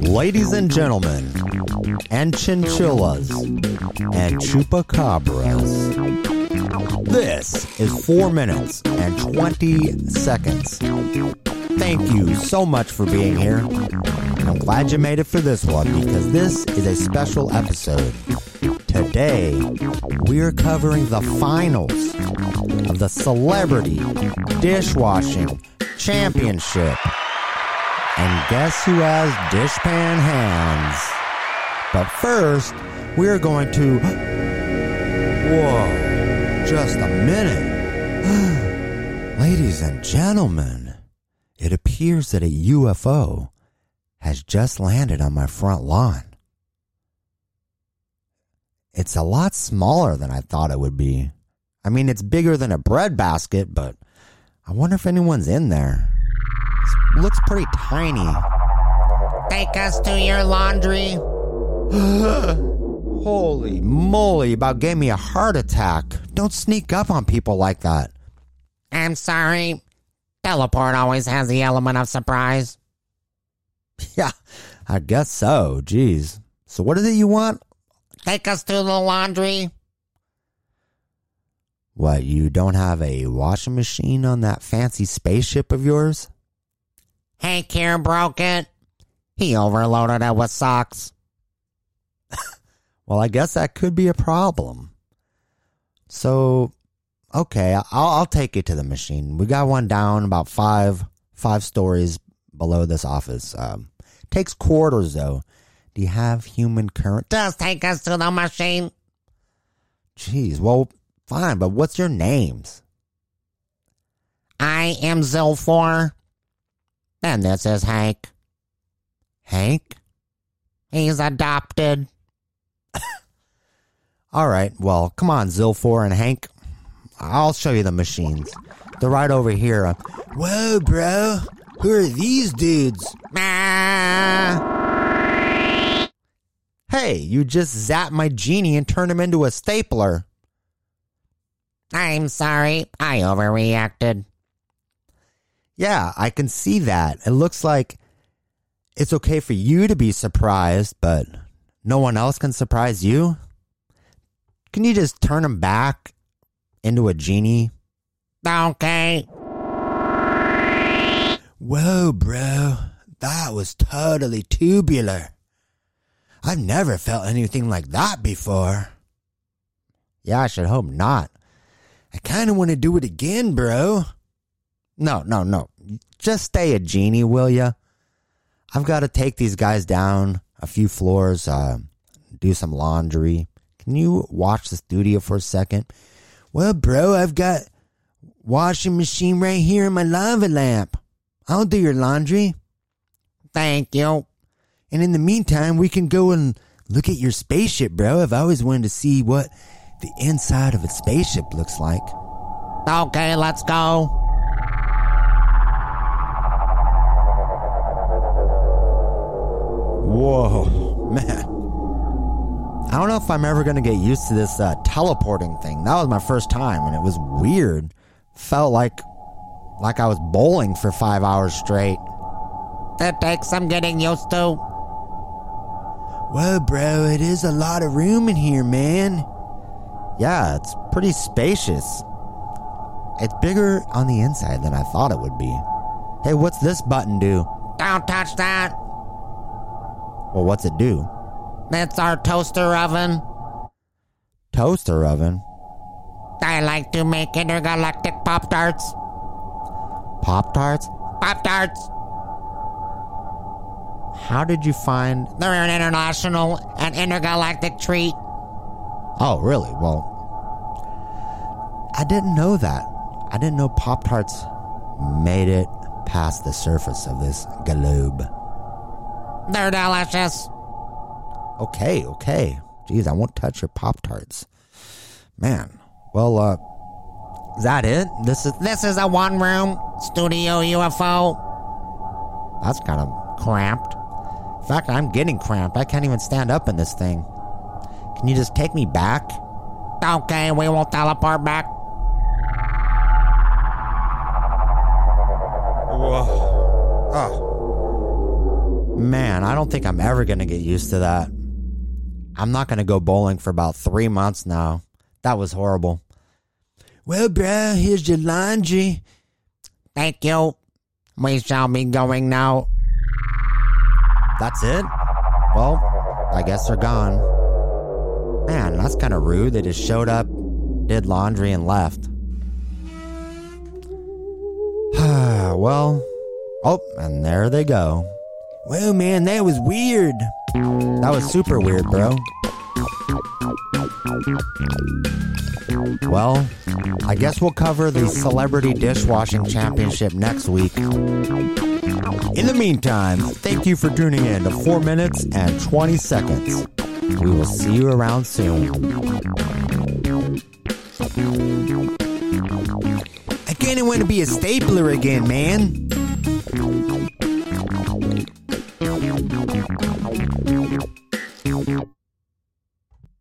Ladies and gentlemen, and chinchillas, and chupacabras, this is 4 minutes and 20 seconds. Thank you so much for being here. I'm glad you made it for this one because this is a special episode. Today, we're covering the finals of the Celebrity Dishwashing Championship. And guess who has dishpan hands? But first, we're going to. Whoa, just a minute. Ladies and gentlemen, it appears that a UFO has just landed on my front lawn. It's a lot smaller than I thought it would be. I mean, it's bigger than a bread basket, but I wonder if anyone's in there. It looks pretty tiny. Take us to your laundry. Holy moly, about gave me a heart attack. Don't sneak up on people like that. I'm sorry. Teleport always has the element of surprise. Yeah, I guess so. Jeez. So, what is it you want? Take us to the laundry. What, you don't have a washing machine on that fancy spaceship of yours? Hank here broke it. He overloaded it with socks. Well, I guess that could be a problem. So, okay, I'll, I'll take you to the machine. We got one down about five five stories below this office. Um, takes quarters though. Do you have human current? Just take us to the machine. Jeez, well, fine, but what's your names? I am Zilfor. And this is Hank. Hank? He's adopted. All right, well, come on, Zilfor and Hank. I'll show you the machines. They're right over here. Whoa, bro. Who are these dudes? Hey, you just zapped my genie and turned him into a stapler. I'm sorry. I overreacted. Yeah, I can see that. It looks like it's okay for you to be surprised, but no one else can surprise you. Can you just turn him back into a genie? Okay. Whoa, bro. That was totally tubular. I've never felt anything like that before. Yeah, I should hope not. I kind of want to do it again, bro. No, no, no. Just stay a genie, will ya? I've got to take these guys down a few floors, uh, do some laundry. Can you watch the studio for a second? Well, bro, I've got washing machine right here in my lava lamp. I'll do your laundry. Thank you. And in the meantime, we can go and look at your spaceship, bro. I've always wanted to see what the inside of a spaceship looks like. Okay, let's go. Whoa, man. I don't know if I'm ever going to get used to this uh, teleporting thing. That was my first time, and it was weird. Felt like like I was bowling for five hours straight. That takes some getting used to. Whoa, bro, it is a lot of room in here, man. Yeah, it's pretty spacious. It's bigger on the inside than I thought it would be. Hey, what's this button do? Don't touch that. Well, what's it do? It's our toaster oven. Toaster oven? I like to make intergalactic Pop Tarts. Pop Tarts? Pop Tarts. How did you find. They're an international and intergalactic treat. Oh, really? Well, I didn't know that. I didn't know Pop Tarts made it past the surface of this globe. They're delicious. Okay, okay. Geez, I won't touch your Pop Tarts. Man. Well, uh, is that it? This is. This is a one room studio UFO. That's kind of cramped. In fact, I'm getting cramped. I can't even stand up in this thing. Can you just take me back? Okay, we will teleport back. Oh. Man, I don't think I'm ever going to get used to that. I'm not going to go bowling for about three months now. That was horrible. Well, bruh, here's your laundry. Thank you. We shall be going now. That's it? Well, I guess they're gone. Man, that's kind of rude. They just showed up, did laundry, and left. well, oh, and there they go. Well, man, that was weird. That was super weird, bro. Well, I guess we'll cover the Celebrity Dishwashing Championship next week. In the meantime, thank you for tuning in to 4 minutes and 20 seconds. We will see you around soon. I kind of want to be a stapler again, man.